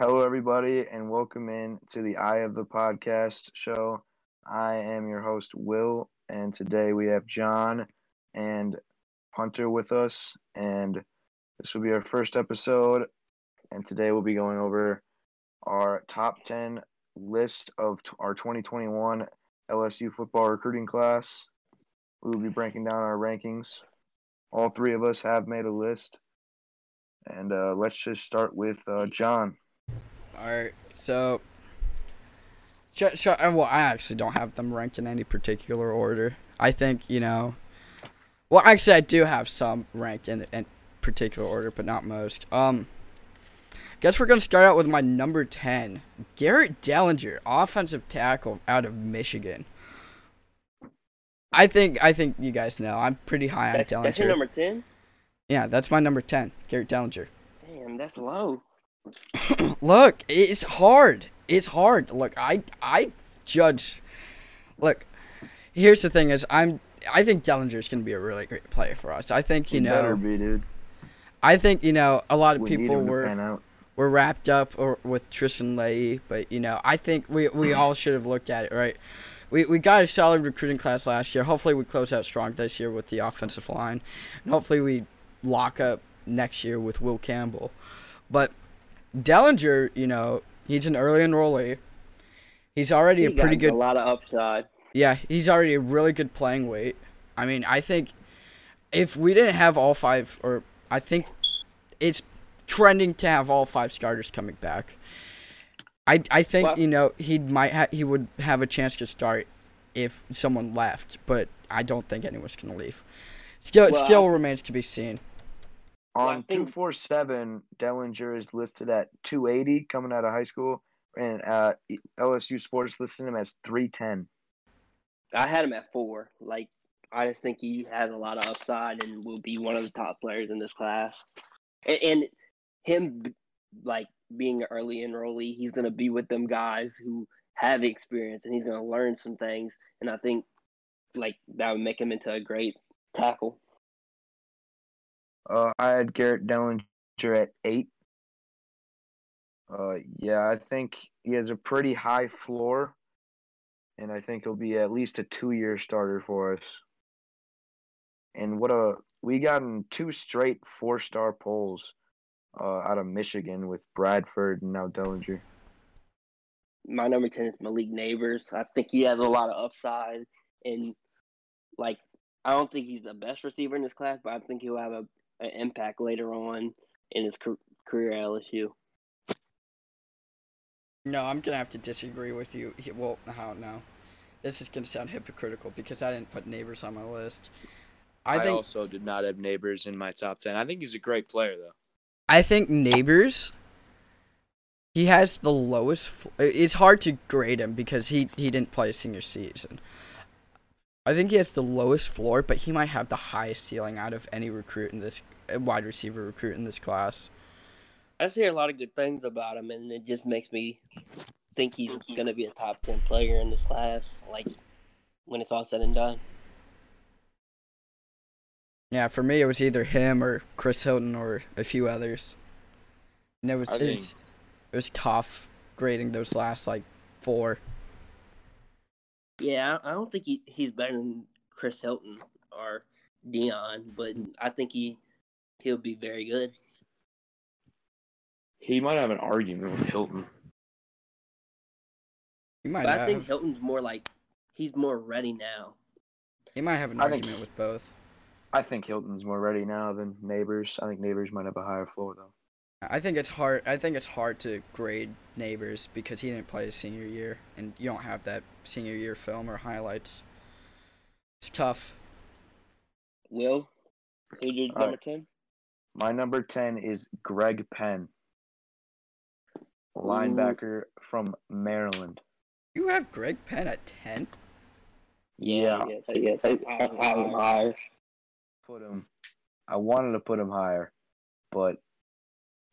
Hello, everybody, and welcome in to the Eye of the Podcast show. I am your host, Will, and today we have John and Hunter with us, and this will be our first episode. And today we'll be going over our top 10 list of t- our 2021 LSU football recruiting class. We will be breaking down our rankings. All three of us have made a list. And uh, let's just start with uh, John. All right, so. Sh- sh- well, I actually don't have them ranked in any particular order. I think you know. Well, actually, I do have some ranked in in particular order, but not most. Um. Guess we're gonna start out with my number ten, Garrett Dellinger, offensive tackle out of Michigan. I think I think you guys know I'm pretty high That's, on Dellinger. that's your number 10? yeah, that's my number ten, Garrett Dellinger. Damn, that's low. look, it's hard. It's hard. Look, I I judge. Look, here's the thing: is I'm I think Dellinger's gonna be a really great player for us. I think you He better know. be, dude. I think you know a lot of We people were were wrapped up or, with Tristan Leigh, but you know I think we we mm. all should have looked at it right. We, we got a solid recruiting class last year. Hopefully we close out strong this year with the offensive line, and hopefully we lock up next year with Will Campbell. But Dellinger, you know, he's an early enrollee. He's already a pretty good A lot of upside. yeah, he's already a really good playing weight. I mean, I think if we didn't have all five, or I think it's trending to have all five starters coming back. I, I think Well- you know he might ha- he would have a chance to start if someone left, but I don't think anyone's gonna leave. Still, it still remains to be seen. Well, I On 247, Dellinger is listed at 280 coming out of high school, and uh, LSU Sports listed him as 310. I had him at four. Like, I just think he has a lot of upside and will be one of the top players in this class. And, and him, like, being an early enrollee, he's going to be with them guys who have experience and he's going to learn some things. And I think, like, that would make him into a great tackle. Uh, I had Garrett Dellinger at eight. Uh, yeah, I think he has a pretty high floor, and I think he'll be at least a two-year starter for us. And what a we got in two straight four-star polls uh, out of Michigan with Bradford and now Dellinger. my number 10 is Malik Nabers. I think he has a lot of upside. And, like, I don't think he's the best receiver in this class, but I think he'll have a, an impact later on in his career at LSU. No, I'm gonna have to disagree with you. He- Well, how no? This is gonna sound hypocritical because I didn't put Nabers on my list. I, I think also did not have Nabers in my top ten. I think he's a great player though. I think Nabers. He has the lowest. Fl- it's hard to grade him because he he didn't play a senior season. I think he has the lowest floor, but he might have the highest ceiling out of any recruit in this uh, wide receiver recruit in this class. I just hear a lot of good things about him, and it just makes me think he's going to be a top 10 player in this class, like, when it's all said and done. Yeah, for me it was either him or Chris Hilton or a few others. And it was it's, it was tough grading those last like four. Yeah, I I don't think he, he's better than Chris Hilton or Deion, but I think he he'll be very good. He might have an argument with Hilton. He might But I think Hilton's more like he's more ready now. he might have an I think- argument with both. I think Hilton's more ready now than Nabers. I think Nabers might have a higher floor though. I think it's hard. I think it's hard to grade Nabers because he didn't play his senior year, and you don't have that senior year film or highlights. It's tough. Will, who's your All number right. My number 10 is Greg Penn, linebacker from Maryland. You have Greg Penn at ten. Yeah. yes, yes. I, I, I have him higher. Put him. I wanted to put him higher, but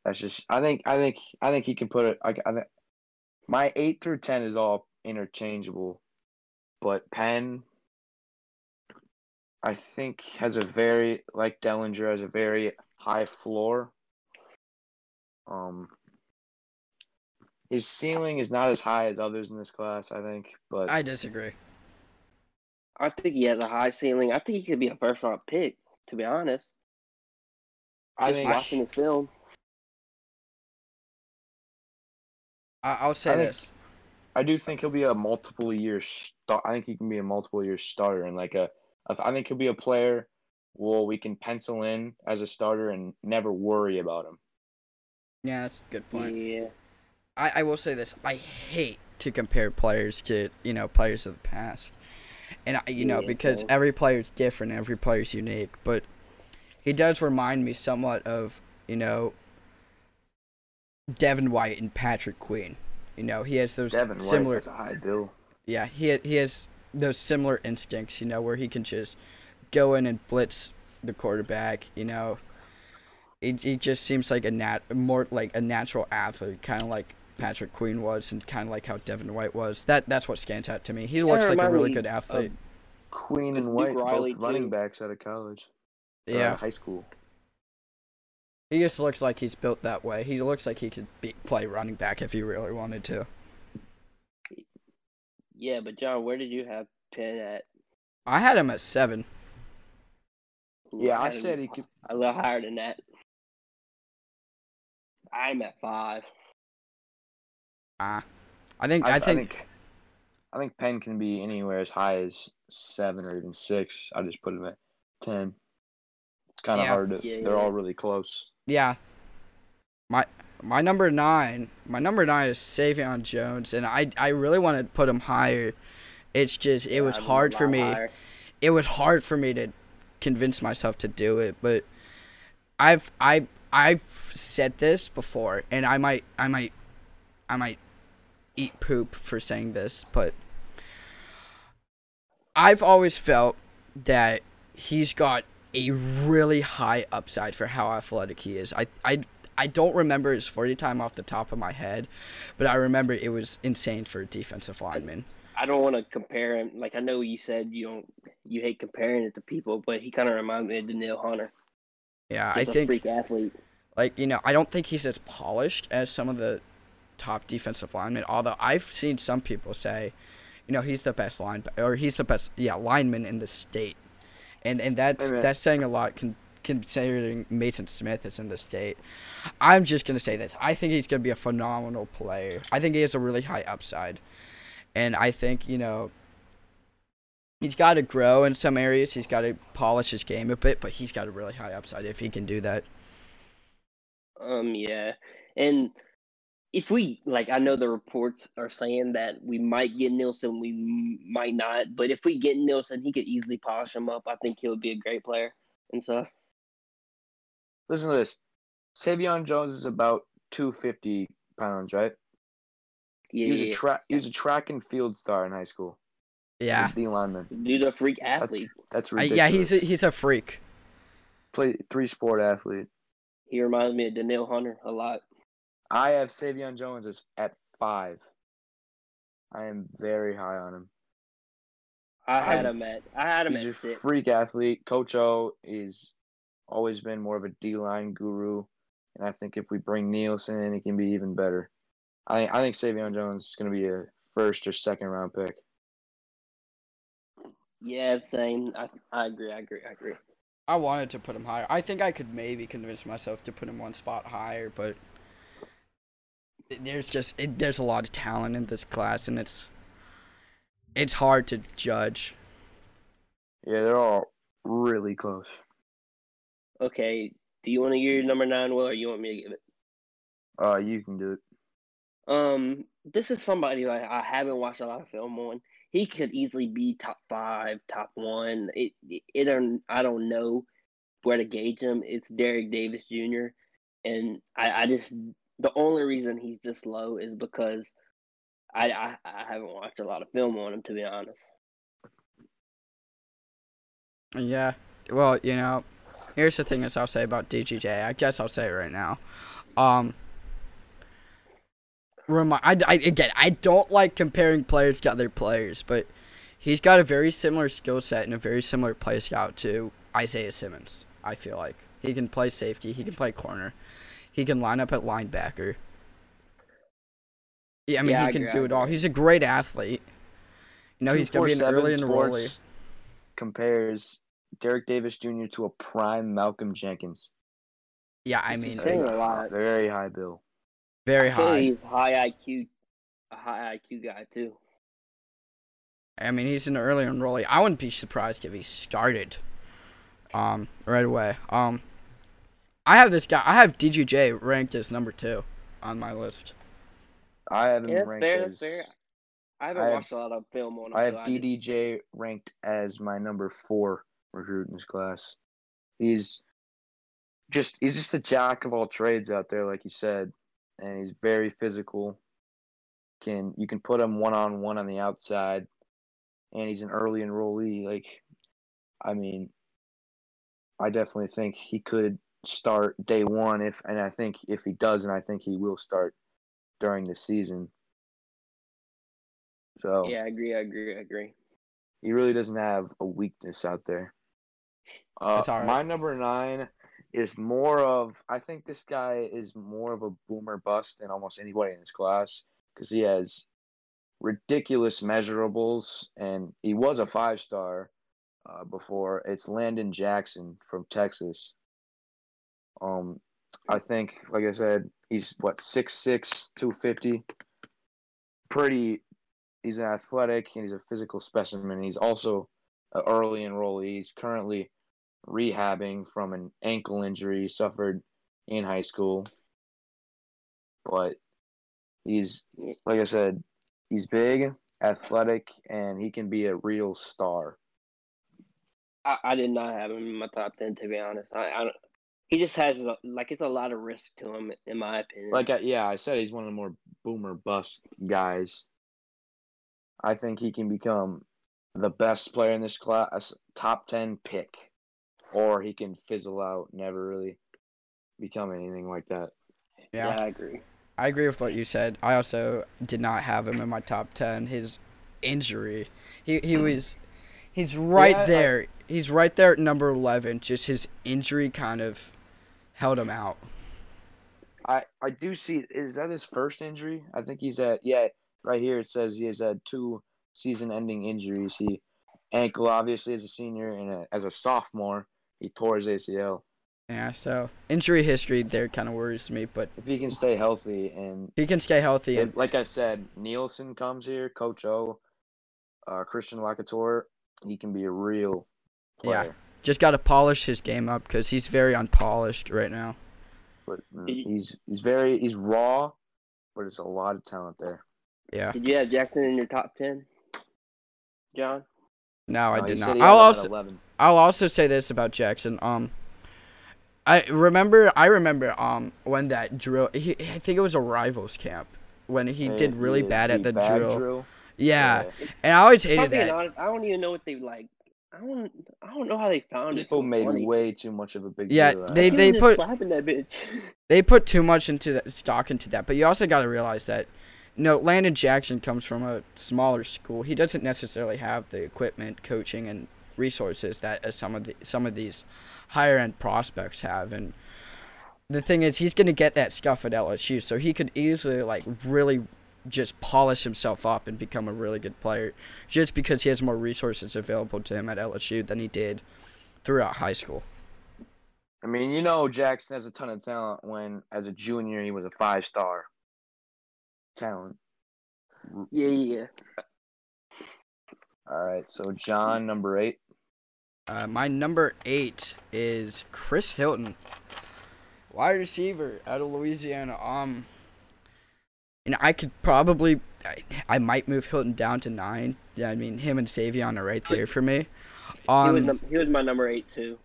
that's just. I think. I think. I think he can put it. I, I think my eight through ten is all interchangeable, but Penn, I think, has a very like Dellinger has a very high floor. Um, his ceiling is not as high as others in this class, I think. But I disagree. I think he has a high ceiling. I think he could be a first round pick. To be honest, I just think watching his film. I, I'll say I think- this. I do think he'll be a multiple year start. I think he can be a multiple year starter and like a. I think he'll be a player. Well, we can pencil in as a starter and never worry about him. Yeah, that's a good point. Yeah. I, I will say this. I hate to compare players to, you know, players of the past. And, I, you know, Yeah, because same. every is different, every player's unique. But he does remind me somewhat of, you know, Devin White and Patrick Queen. You know, he has those Devin White similar. has a high bill. Yeah, he he has those similar instincts, you know, where he can just go in and blitz the quarterback. You know, he he just seems like a nat more like a natural athlete, kind of like Patrick Queen was, and kind of like how Devin White was. That that's what stands out to me. He looks like a really good athlete. Queen and White, both running too. backs out of college. or yeah, high school. He just looks like he's built that way. He looks like he could be, play running back if he really wanted to. Yeah, but John, where did you have Penn at? I had him at seven. Yeah, I had him said he could. A little higher than that. I'm at five. Ah, I think I, I think I think Penn can be anywhere as high as seven or even six. I just put him at ten. It's kind of Yeah. hard to. Yeah, they're yeah. all really close. Yeah. My my number nine, my number nine is Savion Jones, and I I really want to put him higher. It's just it Yeah, was I mean, hard for me. higher. It was hard for me to convince myself to do it, but I've I I've said this before, and I might I might I might eat poop for saying this, but I've always felt that he's got a really high upside for how athletic he is. I I I don't remember his 40 time off the top of my head, but I remember it was insane for a defensive lineman. I don't want to compare him. Like I know you said you don't, you hate comparing it to people, but he kind of reminds me of Danielle Hunter. Yeah, I Just a think freak athlete. like you know I don't think he's as polished as some of the top defensive linemen. Although I've seen some people say, you know, he's the best line or he's the best yeah lineman in the state, and and that's man. that's saying a lot. Con- considering Mason Smith is in the state, I'm just gonna say this. I think he's gonna be a phenomenal player. I think he has a really high upside, and I think you know. He's got to grow in some areas. He's got to polish his game a bit, but he's got a really high upside if he can do that. Um, yeah, and if we like, I know the reports are saying that we might get Nielsen, we m- might not, but if we get Nielsen, he could easily polish him up. I think he'll be a great player and stuff. Listen to this. Savion Jones is about two fifty pounds, right? Yeah, he was yeah, a track. He was a track and field star in high school. Yeah, D lineman. yeah. dude, a freak athlete. that's Uh, ridiculous. yeah, he's a, he's a freak. play three sport athlete. He reminds me of Danielle Hunter a lot. I have Savion Jones as at five. I am very high on him. I had I'm- him at, I had him He's a at six. freak athlete. Coach O is always been more of a D line guru, and I think if we bring Nielsen in, he can be even better. I I think Savion Jones is going to be a first or second round pick. Yeah, same. I, I agree. I agree. I agree. I wanted to put him higher. I think I could maybe convince myself to put him one spot higher, but th- there's just it, there's a lot of talent in this class, and it's it's hard to judge. Yeah, they're all really close. Okay. Do you want to hear number nine, Will, or you want me to give it? Uh, you can do it. Um, this is somebody who I, I haven't watched a lot of film on. He could easily be top five, top one. It, it, it I don't know where to gauge him. It's Derek Davis Jr. And I, I just the only reason he's this low is because I, I I haven't watched a lot of film on him to be honest. Yeah. Well, you know, here's the thing is I'll say about DGJ. I guess I'll say it right now. Um. Remi- I, I, again, I don't like comparing players to other players, but he's got a very similar skill set and a very similar play scout to Isaiah Simmons. I feel like he can play safety, he can play corner, he can line up at linebacker. Yeah, I mean Yeah, he I can do it all. He's a great athlete. You know, he's gonna be an early enrollee. Compares Derek Davis Jr. to a prime Malcolm Jenkins. Yeah, I mean insane. Saying a lot. Very high bill. very I high. He's high IQ, a high IQ guy too. I mean, he's an early enrollee. I wouldn't be surprised if he started um right away. Um I have this guy I have DGJ ranked as number 2 on my list. I have him Yeah, that's ranked fair. as That's fair. I haven't I have- watched a lot of film on him. I have so didn't- DDJ ranked as my number four recruit in this class. He's just he's just a jack of all trades out there, like you said, and he's very physical. Can you can put him one on one on the outside, and he's an early enrollee. Like, I mean, I definitely think he could start day one if, and I think if he doesn't, I think he will start during the season. So Yeah, I agree. I agree. I agree. he really doesn't have a weakness out there. Uh, That's all right. My number nine is more of. I think this guy is more of a boomer bust than almost anybody in his class because he has ridiculous measurables, and he was a five star uh, before. It's Landon Jackson from Texas. Um, I think, like I said, he's what 6'6", 250. Pretty he's an athletic and he's a physical specimen. He's also an early enrollee. He's currently rehabbing from an ankle injury he suffered in high school. But he's like I said, he's big, athletic, and he can be a real star. I, I did not have him in my top ten to be honest. I, I. He just has like it's a lot of risk to him in my opinion. Like I, yeah, I said he's one of the more boomer bust guys. I think he can become the best player in this class, top 10 pick, or he can fizzle out, never really become anything like that. yeah. I agree. I agree with what you said. I also did not have him in my top ten. His injury, he he hmm. was, he's right Yeah, I- there. he's right there at number eleven. Just his injury kind of held him out. I, I do see, is that his first injury? I think he's at, yeah, right here it says he has had two season ending injuries. He, ankle obviously as a senior, and a, as a sophomore, he tore his ACL. Yeah, so injury history there kind of worries me, but If he can stay healthy and he can stay healthy. And, like I said, Nielsen comes here, Coach O, uh, Christian Lacouture, he can be a real player. Yeah. Player. just got to polish his game up because he's very unpolished right now. But mm, he's he's very he's raw, but there's a lot of talent there. Yeah. Did you have Jackson in your top ten, John? No, I he did not. I'll also I'll also say this about Jackson. Um, I remember I remember um when that drill. He, I think it was a rivals camp when he did really the- bad at the bag drill. Yeah, and I always hated that. honest, I don't even know what they like. I don't. I don't know how they found it. People so made funny. way too much of a big Yeah, deal. out they- they put- slapping that bitch. They put too much into that stock into that, but you also got to realize that. No, Landon Jackson comes from a smaller school. He doesn't necessarily have the equipment, coaching, and resources that uh, some of the some of these higher end prospects have. And the thing is, he's going to get that stuff at LSU, so he could easily like really just polish himself up and become a really good player, just because he has more resources available to him at LSU than he did throughout high school. I mean, you know, Jackson has a ton of talent. When as a junior, he was a five star talent. yeah, yeah. All right, so John, number eight. Uh, my number eight is Chris Hilton, wide receiver out of Louisiana. Um, and I could probably, I, I might move Hilton down to nine. Yeah, I mean him and Savion are right there for me. he was Um, num- he was my number eight too.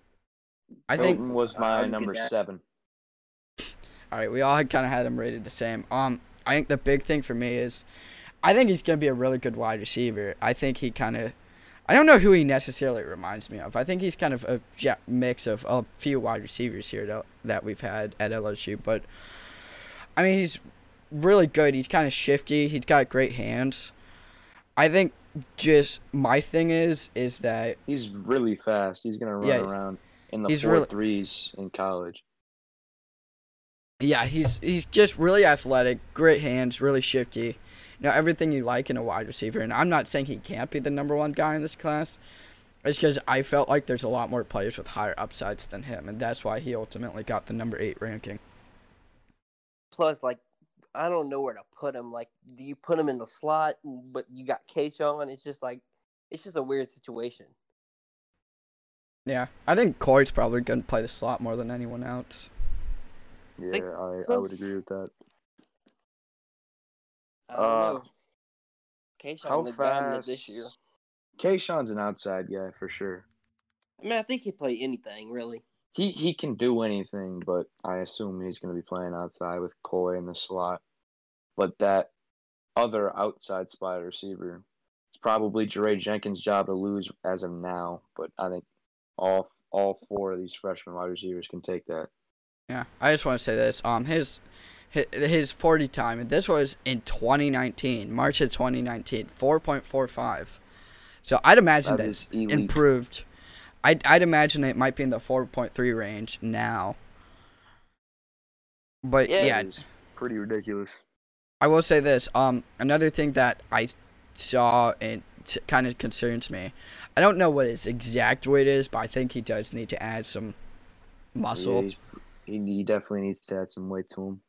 I think. Hilton was my would number seven. All right, we all kind of had him rated the same. Um, I think the big thing for me is, I think he's gonna be a really good wide receiver. I think he kind of, I don't know who he necessarily reminds me of. I think he's kind of a ja- mix of a few wide receivers here that, that we've had at LSU. But I mean, he's really good. He's kind of shifty. He's got great hands. I think just my thing is is that He's really fast. He's gonna run Yeah, around in the he's four really- threes in college. Yeah, he's he's just really athletic, great hands, really shifty. You know everything you like in a wide receiver. And I'm not saying he can't be the number one guy in this class. It's because I felt like there's a lot more players with higher upsides than him, and that's why he ultimately got the number eight ranking. Plus, like, I don't know where to put him. Like, do you put him in the slot, but you got Kayshon? It's just like, it's just a weird situation. Yeah, I think Corey's probably gonna play the slot more than anyone else. Yeah, Think I, I would agree with that. I don't Uh, know. Kayshon How looked bad in it fast? this year. Kayshon's an outside guy for sure. I mean, I think he'd play anything, really. He he can do anything, but I assume he's going to be playing outside with Koy in the slot. But that other outside spot receiver, it's probably Jaray Jenkins' job to lose as of now. But I think all all four of these freshman wide receivers can take that. Yeah, I just want to say this. Um, his his, his 40 time, and this was in 2019, March of 2019, 4.45. So I'd imagine That that's elite. improved. I'd, I'd imagine it might be in the 4.3 range now. But Yeah. yeah, pretty ridiculous. I will say this. Um, another thing that I saw and t- kind of concerns me. I don't know what his exact weight is, but I think he does need to add some muscle. Yeah, he, he definitely needs to add some weight to him.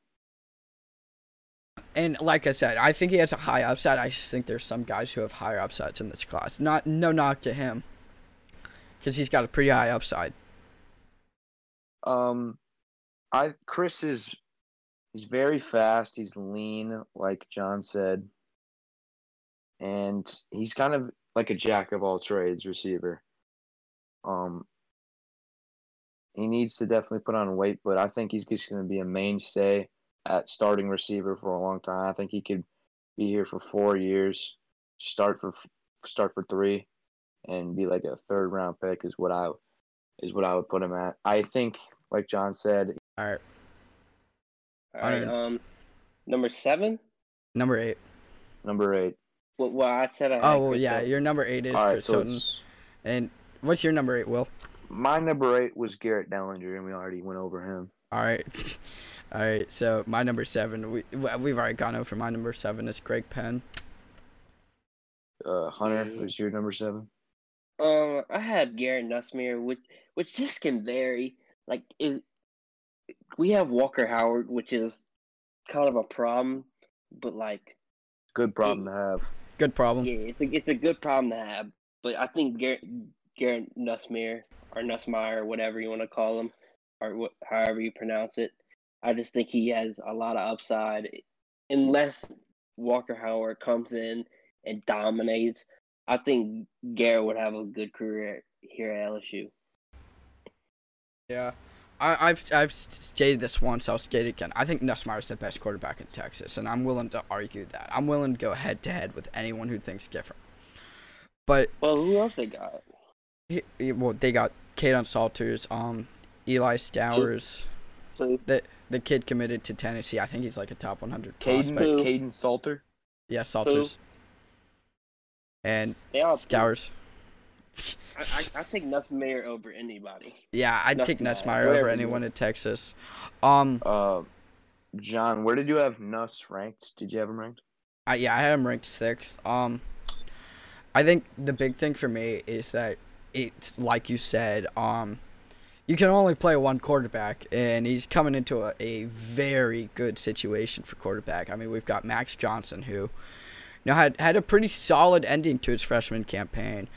And like I said, I think he has a high upside. I just think there's some guys who have higher upsides in this class. Not no knock to him, because he's got a pretty high upside. Um, I Chris is he's very fast. He's lean, like John said, and he's kind of like a jack of all trades receiver. Um, he needs to definitely put on weight, but I think he's just going to be a mainstay at starting receiver for a long time. I think he could be here for four years, start for start for three, and be like a third round pick is what I is what I would put him at. I think, like John said, All right, All right. Um, number seven. number eight. number eight. Well, well I said I. Oh well, yeah, your number eight is All right, Chris so And what's your number eight, Will? my number eight was Garrett Dellinger, and we already went over him. All right, all right. So my number seven, we we've already gone over my number seven. It's Greg Penn. Uh, Hunter who's your number seven. Um, I had Garrett Nussmeier, which which just can vary. Like, it, we have Walker Howard, which is kind of a problem, but like, Good problem to have. Good problem. yeah, it's a it's a good problem to have. But I think Garrett Garrett Nussmeier or Nussmeier, whatever you want to call him, or what, however you pronounce it, I just think he has a lot of upside. Unless Walker Howard comes in and dominates, I think Garrett would have a good career here at LSU. Yeah. I, I've I've stated this once. I'll state it again. I think Nussmeier is the best quarterback in Texas, and I'm willing to argue that. I'm willing to go head to head with anyone who thinks different. But Well, who else they got? he, he- well, they got Kaidon Salters, um, Eli Stowers, So the the kid committed to Tennessee. I think he's like a top 100 Kaidon, prospect. Kaidon Salter. Yeah, Salters. And they all. Stowers. I, I, I take Nussmeier over anybody. Yeah, I'd take Nussmeier, Nussmeier over anyone in Texas. Um, Uh, John, where did you have Nuss ranked? Did you have him ranked? I, yeah, I had him ranked sixth. Um, I think the big thing for me is that it's like you said. Um, you can only play one quarterback, and he's coming into a, a very good situation for quarterback. I mean, we've got Max Johnson, who you know had had a pretty solid ending to his freshman campaign.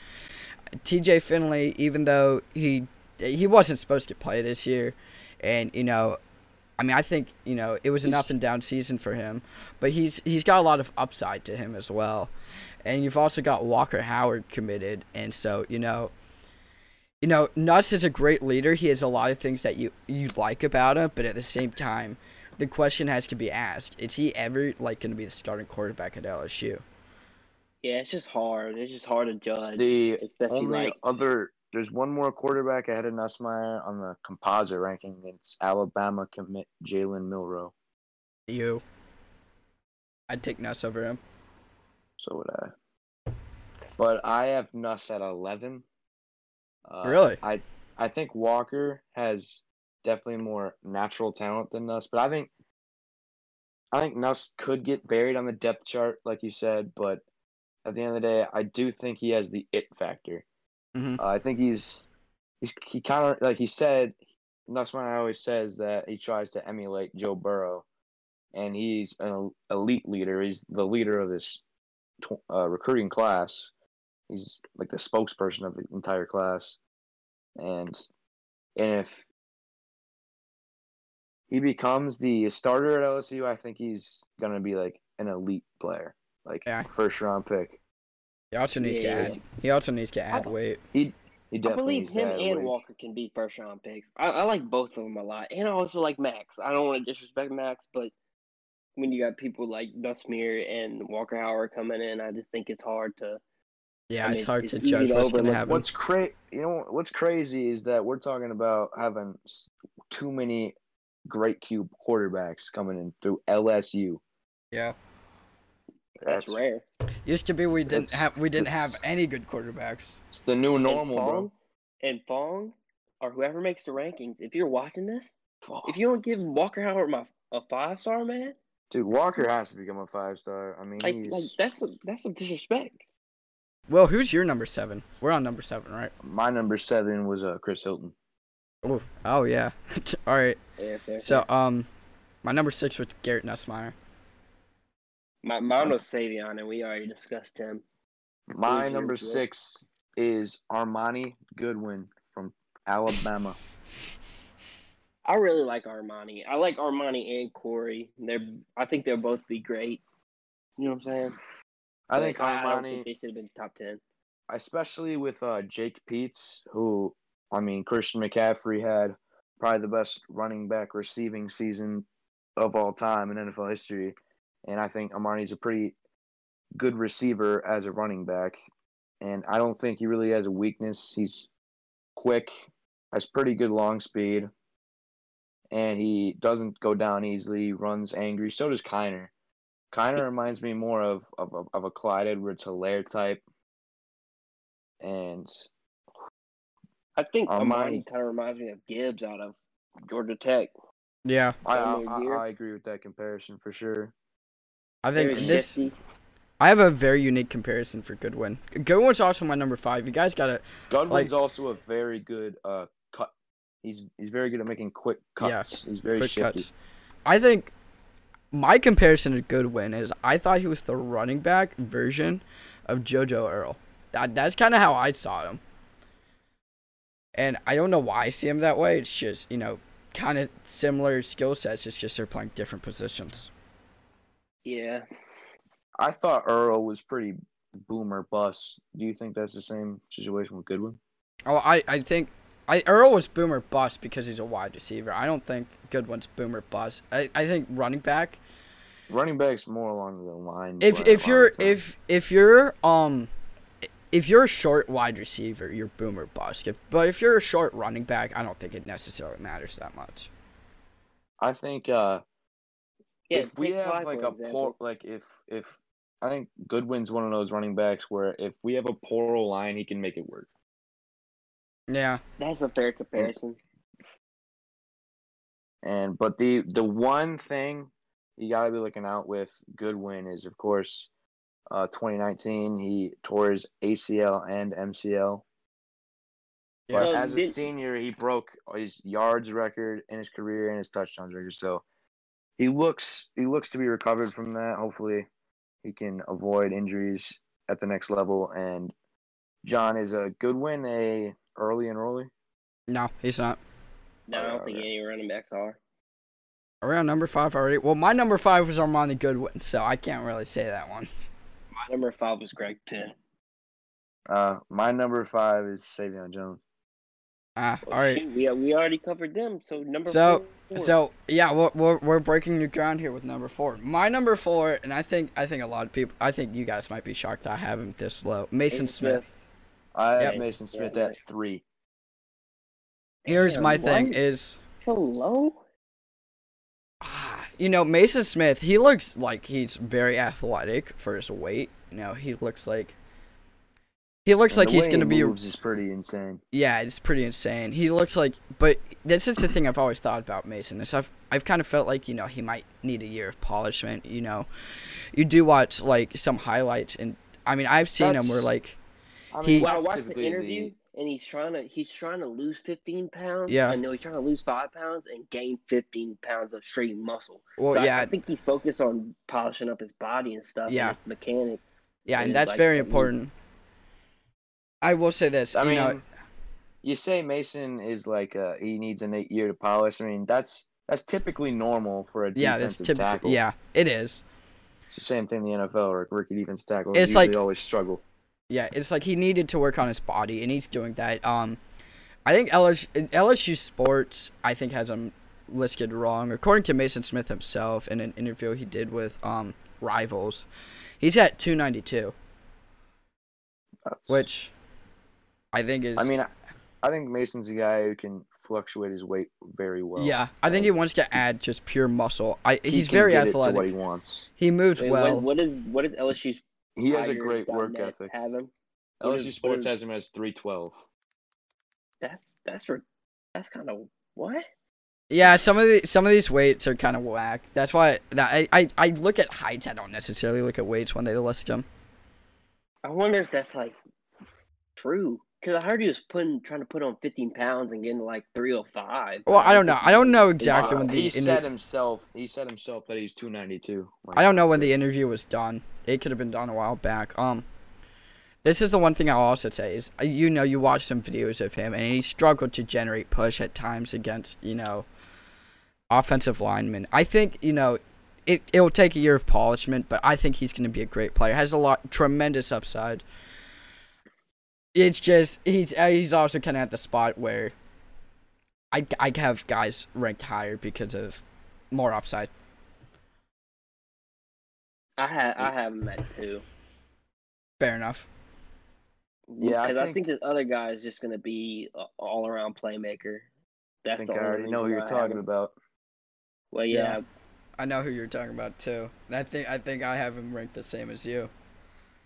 T.J. Finley, even though he he wasn't supposed to play this year, and you know, I mean, I think you know it was an up and down season for him, but he's he's got a lot of upside to him as well, and you've also got Walker Howard committed, and so you know. You know, Nuss is a great leader. He has a lot of things that you you like about him, but at the same time, the question has to be asked: Is he ever like going to be the starting quarterback at LSU? Yeah, it's just hard. It's just hard to judge. The only like other there's one more quarterback ahead of Nussmeier on the composite ranking. It's Alabama commit Jalen Milroe. You. I'd take Nuss over him. So would I. But I have Nuss at eleven. Uh, Really? I I think Walker has definitely more natural talent than Nuss, but I think I think Nuss could get buried on the depth chart, like you said, but at the end of the day, I do think he has the it factor. Mhm. Uh, I think he's he's he kind of like he said. Nussmeier always says that he tries to emulate Joe Burrow, and he's an elite leader. He's the leader of this tw- uh, recruiting class. He's like the spokesperson of the entire class, and and if he becomes the starter at LSU, I think he's gonna be like an elite player, like Yeah. first round pick. He also needs Yeah. to add. He also needs to add I- weight. He I definitely believe needs to him add and weight. Walker can be first round picks. I, I like both of them a lot, and I also like Max. I don't want to disrespect Max, but when you got people like Nussmeier and Walker Howard coming in, I just think it's hard to. Yeah, I it's hard it's to judge what's gonna happen. What's cra- You know what's crazy is that we're talking about having too many great cube quarterbacks coming in through LSU. Yeah. That's, rare. Used to be we didn't have we didn't have any good quarterbacks. It's the new And normal, bro. And Fong, or whoever makes the rankings, if you're watching this, if you don't give Walker Howard my a five star man, Dude, Walker has to become a five star. I mean, like, he's like that's a, that's some disrespect. Well, who's your number seven? We're on number seven, right? my number seven was uh, Chris Hilton. Oh, oh yeah. All right. Yeah, fair, So fair. um, my number six was Garrett Nussmeier. my mine was Savion, and we already discussed him. My Who's number six is Armoni Goodwin from Alabama. I really like Armoni. I like Armoni and Corey. They're I think they'll both be great. You know what I'm saying? I But think I, don't Armoni, think they should have been top ten. especially with uh, Jake Peetz, who I mean Christian McCaffrey had probably the best running back receiving season of all time in NFL history, and I think Armoni's a pretty good receiver as a running back, and I don't think he really has a weakness. He's quick, has pretty good long speed, and he doesn't go down easily. Runs angry. So does Kiner. Kiner reminds me more of of, of, of a Clyde Edwards Helaire type. And I think Armoni- Armoni kind of reminds me of Gibbs out of Georgia Tech. Yeah, I, I, I, agree with that comparison for sure. I think Very this. shifty. I have a very unique comparison for Goodwin. Goodwin's also my number five. You guys gotta. Goodwin's Like- also a very good uh cut. He's he's very good at making quick cuts. Yeah, cuts. he's very quick shifty. cuts. I think my comparison to Goodwin is I thought he was the running back version of JoJo Earle. That that's kind of how I saw him. And I don't know why I see him that way. It's just you know kind of similar skill sets. It's just they're playing different positions. Yeah. I thought Earle was pretty boomer bust. Do you think that's the same situation with Goodwin? Oh, I I think I Earle was boomer bust because he's a wide receiver. I don't think Goodwin's boomer bust. I, I think running back. Running back's more along the line. If if you're if if you're um if you're a short wide receiver, you're boomer bust. If, but if you're a short running back, I don't think it necessarily matters that much. I think uh Yeah. if we have like a example. poor like if if I think Goodwin's one of those running backs where if we have a poor line, he can make it work. Yeah, That's a fair comparison. And but the the one thing you got to be looking out with Goodwin is of course, uh, 2019 he tore his ACL and MCL. Yeah. But as a senior, he broke his yards record in his career and his touchdowns record. So he looks he looks to be recovered from that. Hopefully, he can avoid injuries at the next level. And John is a Goodwin a early enrollee. no, he's not. No, I don't think any running backs are. Around number five already? Well, my number five was Armoni Goodwin, so I can't really say that one. My number five was Greg Penn. Uh, my number five is Savion Jones. Ah, all right. shoot, we we already covered them. So number So- four. So yeah, we're, we're we're breaking new ground here with number four. My number four, and I think I think a lot of people, I think you guys might be shocked that I have him this low. Mason Mason Smith. I have Yep. Mason Smith Yeah, at three. Here's Damn, my why thing: is- is so low. ah, you know Mason Smith. He looks like he's very athletic for his weight. You know, he looks like he looks And like the he's way gonna he be. moves is pretty insane. Yeah, it's pretty insane. He looks like, but this is the thing I've always thought about Mason. Is I've I've kind of felt like you know he might need a year of polishment. You know, you do watch like some highlights, and I mean I've seen him where like I He- Well, I that's watched the interview, and he's trying to he's trying to lose 15 pounds. Yeah. I know he's trying to lose five pounds and gain 15 pounds of straight muscle. well So I- yeah I, think he's focused on polishing up his body and stuff. Yeah. and his mechanics. Yeah, and and, that's like, very important. I will say this. I you mean, know, you say Mason is like uh, he needs an eight year to polish. I mean, that's that's typically normal for a yeah, that's typical. tackle. Yeah, it is. it's the same thing in the NFL or rookie defense tackles It's like- always struggle. Yeah, it's like he needed to work on his body, and he's doing that. Um, I think LSU, LSU Sports, I think, has him listed wrong. According to Mason Smith himself in an interview he did with um Rivals, he's at 292, That's- which I think is. I mean, I, I think Mason's a guy who can fluctuate his weight very well. yeah, I think he wants to add just pure muscle. I He he's can very get it to what he wants. He moves Wait, well. what, what is what is LSU's He has a great work ethic. Have him? What is- LSU what Sports is- has him as 312. That's that's that's kind of what? Yeah, some of the some of these weights are kind of whack. That's why that I, I I look at heights. I don't necessarily look at weights when they list them. I wonder if that's like true. Because I heard he was putting trying to put on 15 pounds and getting to like 305. Well, I don't know. I don't know exactly when the he inter- said himself. He said himself that he's 292. I don't know when the interview was done. It could have been done a while back. Um, this is the one thing I'll also say is uh, you know you watch some videos of him and he struggled to generate push at times against you know offensive lineman. I think you know it it will take a year of polishment, but I think he's going to be a great player. Has a lot tremendous upside. It's just he's uh, he's also kind of at the spot where I I have guys ranked higher because of more upside. I had I have him at two. Fair enough. Yeah, I because I, think- think this other guy is just gonna be all around playmaker. I think the I already know who you're why I talking him. about. Well, Yeah. yeah, I know who you're talking about too. And I think I think I have him ranked the same as you.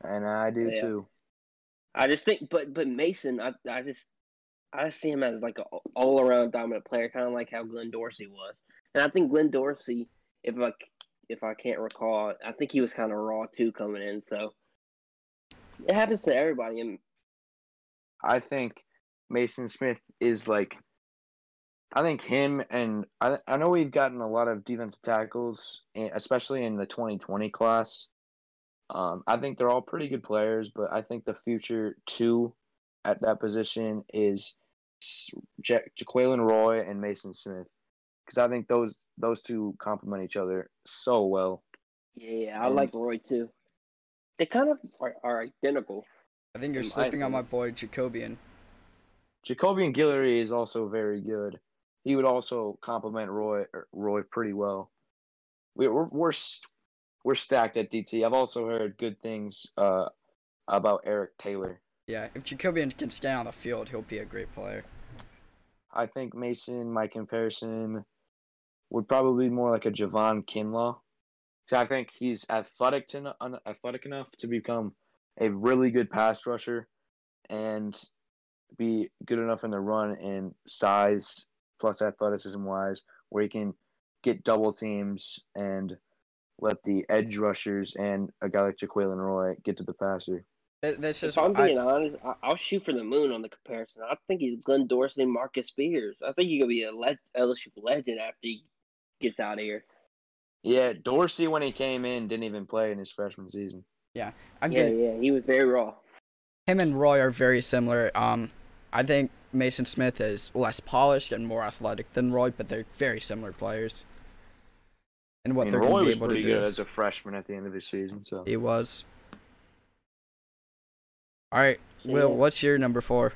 And I do Yeah. too. I just think, but but Mason, I I just I see him as like a all around dominant player, kind of like how Glenn Dorsey was. And I think Glenn Dorsey, if I if I can't recall, I think he was kind of raw too coming in. So it happens to everybody. And I think Mason Smith is like. I think him and I. I know we've gotten a lot of defensive tackles, eh, especially in the 2020 class. Um, I think they're all pretty good players, but I think the future two at that position is ja- Jaquelin Roy and Mason Smith, because I think those those two complement each other so well. yeah, I And- like Roy too. They kind of are, are identical. I think you're In my sleeping on my boy Jacobian. Jacobian Guillory is also very good. He would also complement Roy Roy pretty well. We, we're we're we're stacked at DT. I've also heard good things uh, about Eric Taylor. Yeah, if Jacobian can stay on the field, he'll be a great player. I think Mason, my comparison, would probably be more like a Javon Kinlaw. So I think he's athletic to athletic enough to become a really good pass rusher, and be good enough in the run and size plus athleticism wise, where he can get double teams and let the edge rushers and a guy like Jaquelin Roy get to the passer. Th- This is If I'm I- being honest, I, I'll shoot for the moon on the comparison. I think he's Glenn Dorsey, and Marcus Spears. I think he's gonna be a le- LSU legend after he gets out of here. Yeah, Dorsey when he came in didn't even play in his freshman season. Yeah, I'm yeah, getting yeah, he was very raw. him and Roy are very similar. Um, I think Mason Smith is less polished and more athletic than Roy, but they're very similar players. And what I mean, they're gonna be able to pretty do. good as a freshman at the end of his season. So He was. All right, So, Will, what's your number four?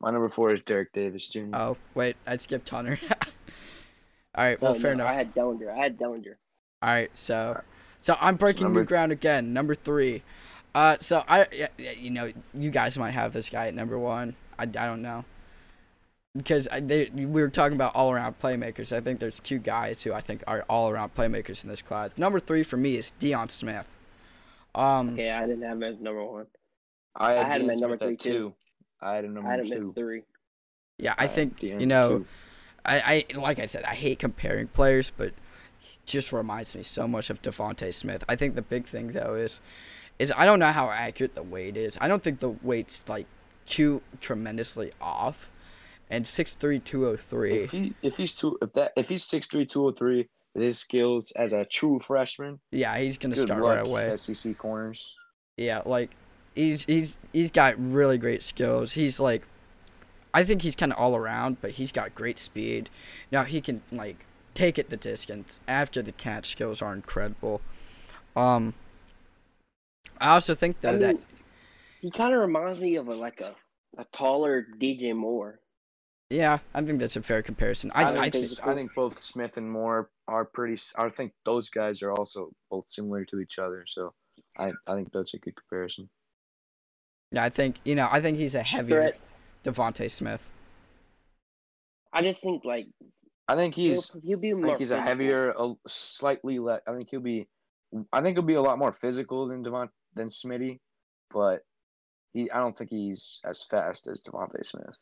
my number four is Derek Davis Jr. Oh, wait, I skipped Hunter. All right, No, well, fair no, enough. I had Dellinger. I had Dellinger. All right, so so I'm breaking new Number- ground again. Number three. Uh, so I, yeah, yeah, you know, you guys might have this guy at number one. I, I don't know because I, they we were talking about all around playmakers. I think there's two guys who I think are all around playmakers in this class. Number three for me is Deion Smith. Um, Okay, I didn't have him as number one. I had, I had him Deion at number three, too. two. I had him number I had him two. at three. Yeah, I had think Deion you know. two. I, I like I said, I hate comparing players, but he just reminds me so much of DeVonta Smith. I think the big thing though is is I don't know how accurate the weight is. I don't think the weight's like too tremendously off. And 6'3", 203. If he if he's two if that if he's six three two oh three with his skills as a true freshman, Yeah, he's gonna start right away. SEC corners. Yeah, like he's he's he's got really great skills. He's like I think he's kind of all around, but he's got great speed. Now he can like take it the distance. After the catch skills are incredible. Um I also think I though that mean, he kind of reminds me of a, like a, a taller DJ Moore. yeah, I think that's a fair comparison. I I, I, think, th- I think both Smith and Moore are pretty. I think those guys are also both similar to each other. So I I think that's a good comparison. yeah, I think you know, I think he's a heavier Threat. DeVonta Smith. I just think like I think he'll, he's he'll be I think he's a heavier, a slightly less. I think he'll be. I think he'll be a lot more physical than Devon than Smitty, but he. I don't think he's as fast as DeVonta Smith.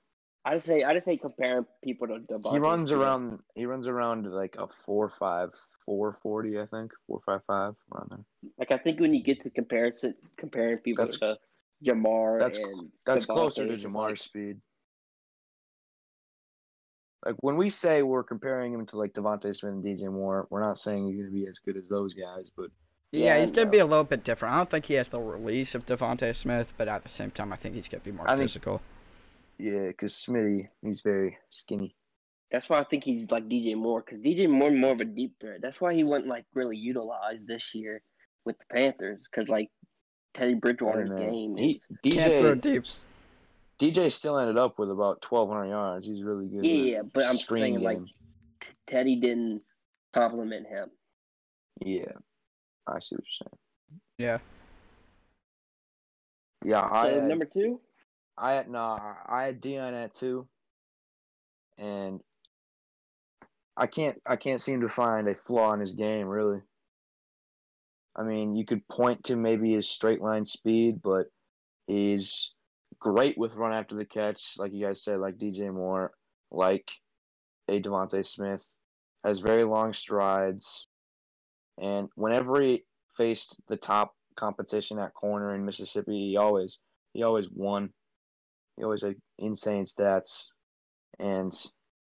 I just say I just say comparing people to DeVonta. he runs Smith. around. He runs around like a four five four forty. I think four five five around there. Like I think when you get to comparison comparing people That's- to Ja'Marr that's- That's DeVonta, closer to Ja'Marr's like- speed. Like when we say we're comparing him to like DeVonta Smith and DJ Moore, we're not saying he's gonna be as good as those guys, but Yeah, Yeah, he's gonna be a little bit different. I don't think he has the release of DeVonta Smith, but at the same time, I think he's gonna be more I think- physical. yeah, because Smitty he's very skinny. That's why I think he's like DJ Moore because DJ Moore more of a deep threat. That's why he wasn't like really utilized this year with the Panthers because like Teddy Bridgewater's uh, game. he is- Can't throw DJ deep. DJ still ended up with about twelve hundred yards. He's really good. yeah, yeah, but I'm saying like game. t- Teddy didn't compliment him. yeah, I see what you're saying. Yeah. Yeah, I So had, number two, I had no, I had Deion at two, and I can't I can't seem to find a flaw in his game really. I mean, you could point to maybe his straight line speed, but he's great with run after the catch, like you guys said, like DJ Moore, like a DeVonta Smith, has very long strides, and whenever he faced the top competition at corner in Mississippi, he always he always won. He always had insane stats, and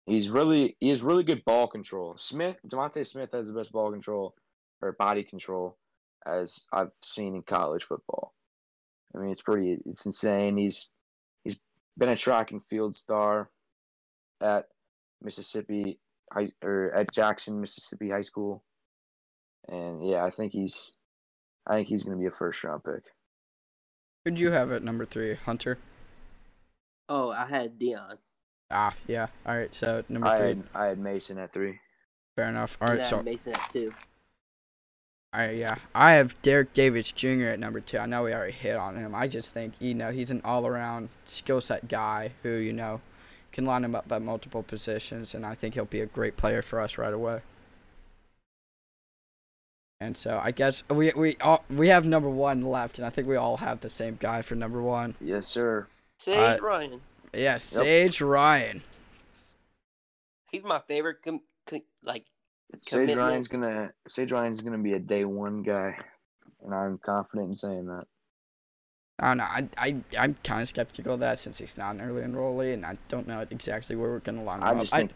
he's really he has really good ball control. Smith DeVonta Smith has the best ball control or body control as I've seen in college football. I mean, it's pretty it's insane. He's he's been a track and field star at Mississippi high or at Jackson Mississippi High School, and yeah, I think he's I think he's going to be a first round pick. Who'd you have at number three, Hunter? Oh, I had Deion. Ah, yeah. All right, so number I three. had I had Mason at three. Fair enough. All right, and right, I so Mason at two. all right, yeah. I have Derek Davis Jr. at number two. I know we already hit on him. I just think you know he's an all-around skill set guy who you know can line him up at multiple positions, and I think he'll be a great player for us right away. And so I guess we we all we have number one left, and I think we all have the same guy for number one. Yes, sir. Sage Uh, Ryan. Yeah, Sage Ryan. He's my favorite. Com- com- like Sage. Ryan's gonna Sage Ryan's gonna be a day one guy, and I'm confident in saying that. I don't know. I, I, I'm kind of skeptical of that since he's not an early enrollee, and I don't know exactly where we're going to line him I up. just I, think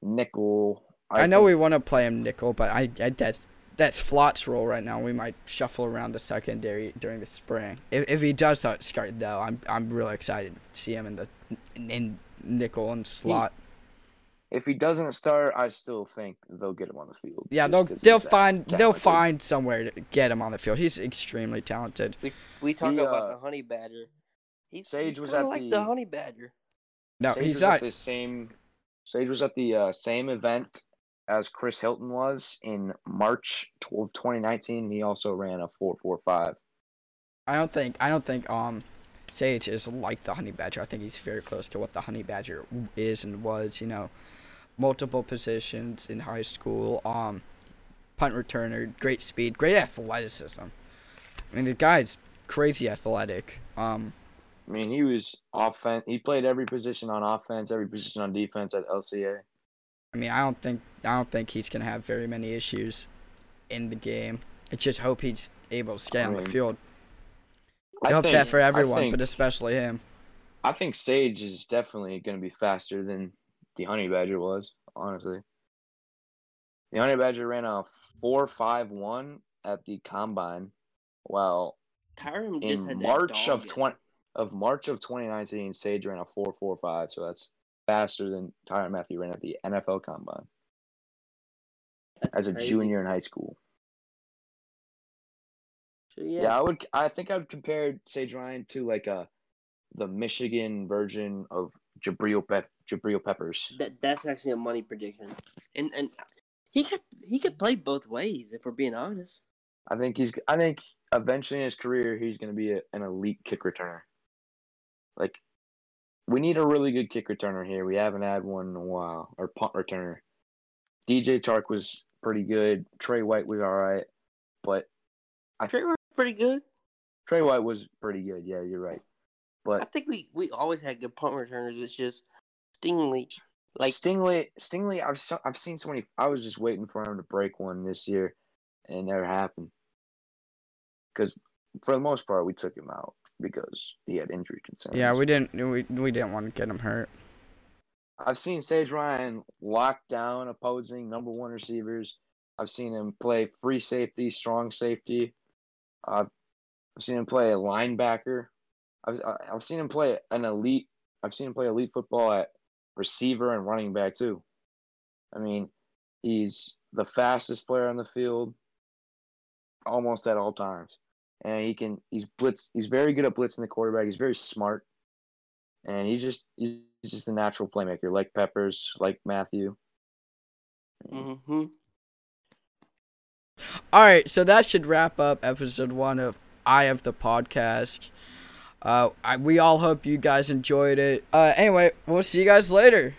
nickel. I, know think- we want to play him nickel, but I, I that's that's Flott's role right now. We might shuffle around the secondary during the spring. If, if he does start start though, I'm I'm really excited to see him in the in, in nickel and slot. if he doesn't start, I still think they'll get him on the field. yeah, they'll 'cause they'll he's that find they'll find somewhere to get him on the field. He's extremely talented. we we talk He, about uh, the honey badger. He's, Sage he's was at like the- the honey badger. No, Sage he's not. at the same. Sage was at the uh, same event as Chris Hilton was in March of 2019. He also ran a 4.45. I don't think I don't think um Sage is like the honey badger. I think he's very close to what the honey badger is and was. You know, multiple positions in high school. Um, punt returner, great speed, great athleticism. I mean, the guy's crazy athletic. Um, I mean, he was offense. He played every position on offense, every position on defense at LCA. I mean, I don't think I don't think he's gonna have very many issues in the game. I just hope he's able to stay I on the field. I, I hope think, that for everyone, think- but especially him. I think Sage is definitely going to be faster than the Honey Badger was. Honestly, the Honey Badger ran a four five one at the combine, while Tyrann just in had March of in twenty of March of twenty nineteen, Sage ran a four four five. So that's faster than Tyrann Mathieu ran at the NFL combine That's as a crazy. junior in high school. So, Yeah. yeah, I would. I think I would compare Sage Ryan to like a the Michigan version of Jabril Pep Jabril Peppers. that that's actually a money prediction, and and he could he could play both ways if we're being honest. I think he's. I think eventually in his career he's going to be a, an elite kick returner. Like, we need a really good kick returner here. We haven't had one in a while, or punt returner. DJ Chark was pretty good. Trey White was all right, but Trey was pretty good. Trey White was pretty good. Yeah, you're right. But I think we we always had good punt returners. It's just Stingley, like Stingley, Stingley, I've so, I've seen so many. I was just waiting for him to break one this year, and it never happened. Because for the most part, we took him out because he had injury concerns. Yeah, we didn't we, we didn't want to get him hurt. I've seen Sage Ryan lock down opposing number one receivers. I've seen him play free safety, strong safety. I've I've seen him play a linebacker. I've I've seen him play an elite. I've seen him play elite football at receiver and running back too. I mean, he's the fastest player on the field, almost at all times, and he can. He's blitz. He's very good at blitzing the quarterback. He's very smart, and he's just he's just a natural playmaker, like Peppers, like Mathieu. hmm All right, so that should wrap up episode one of Eye of the Podcast. Uh, I, we all hope you guys enjoyed it. Uh, anyway, we'll see you guys later.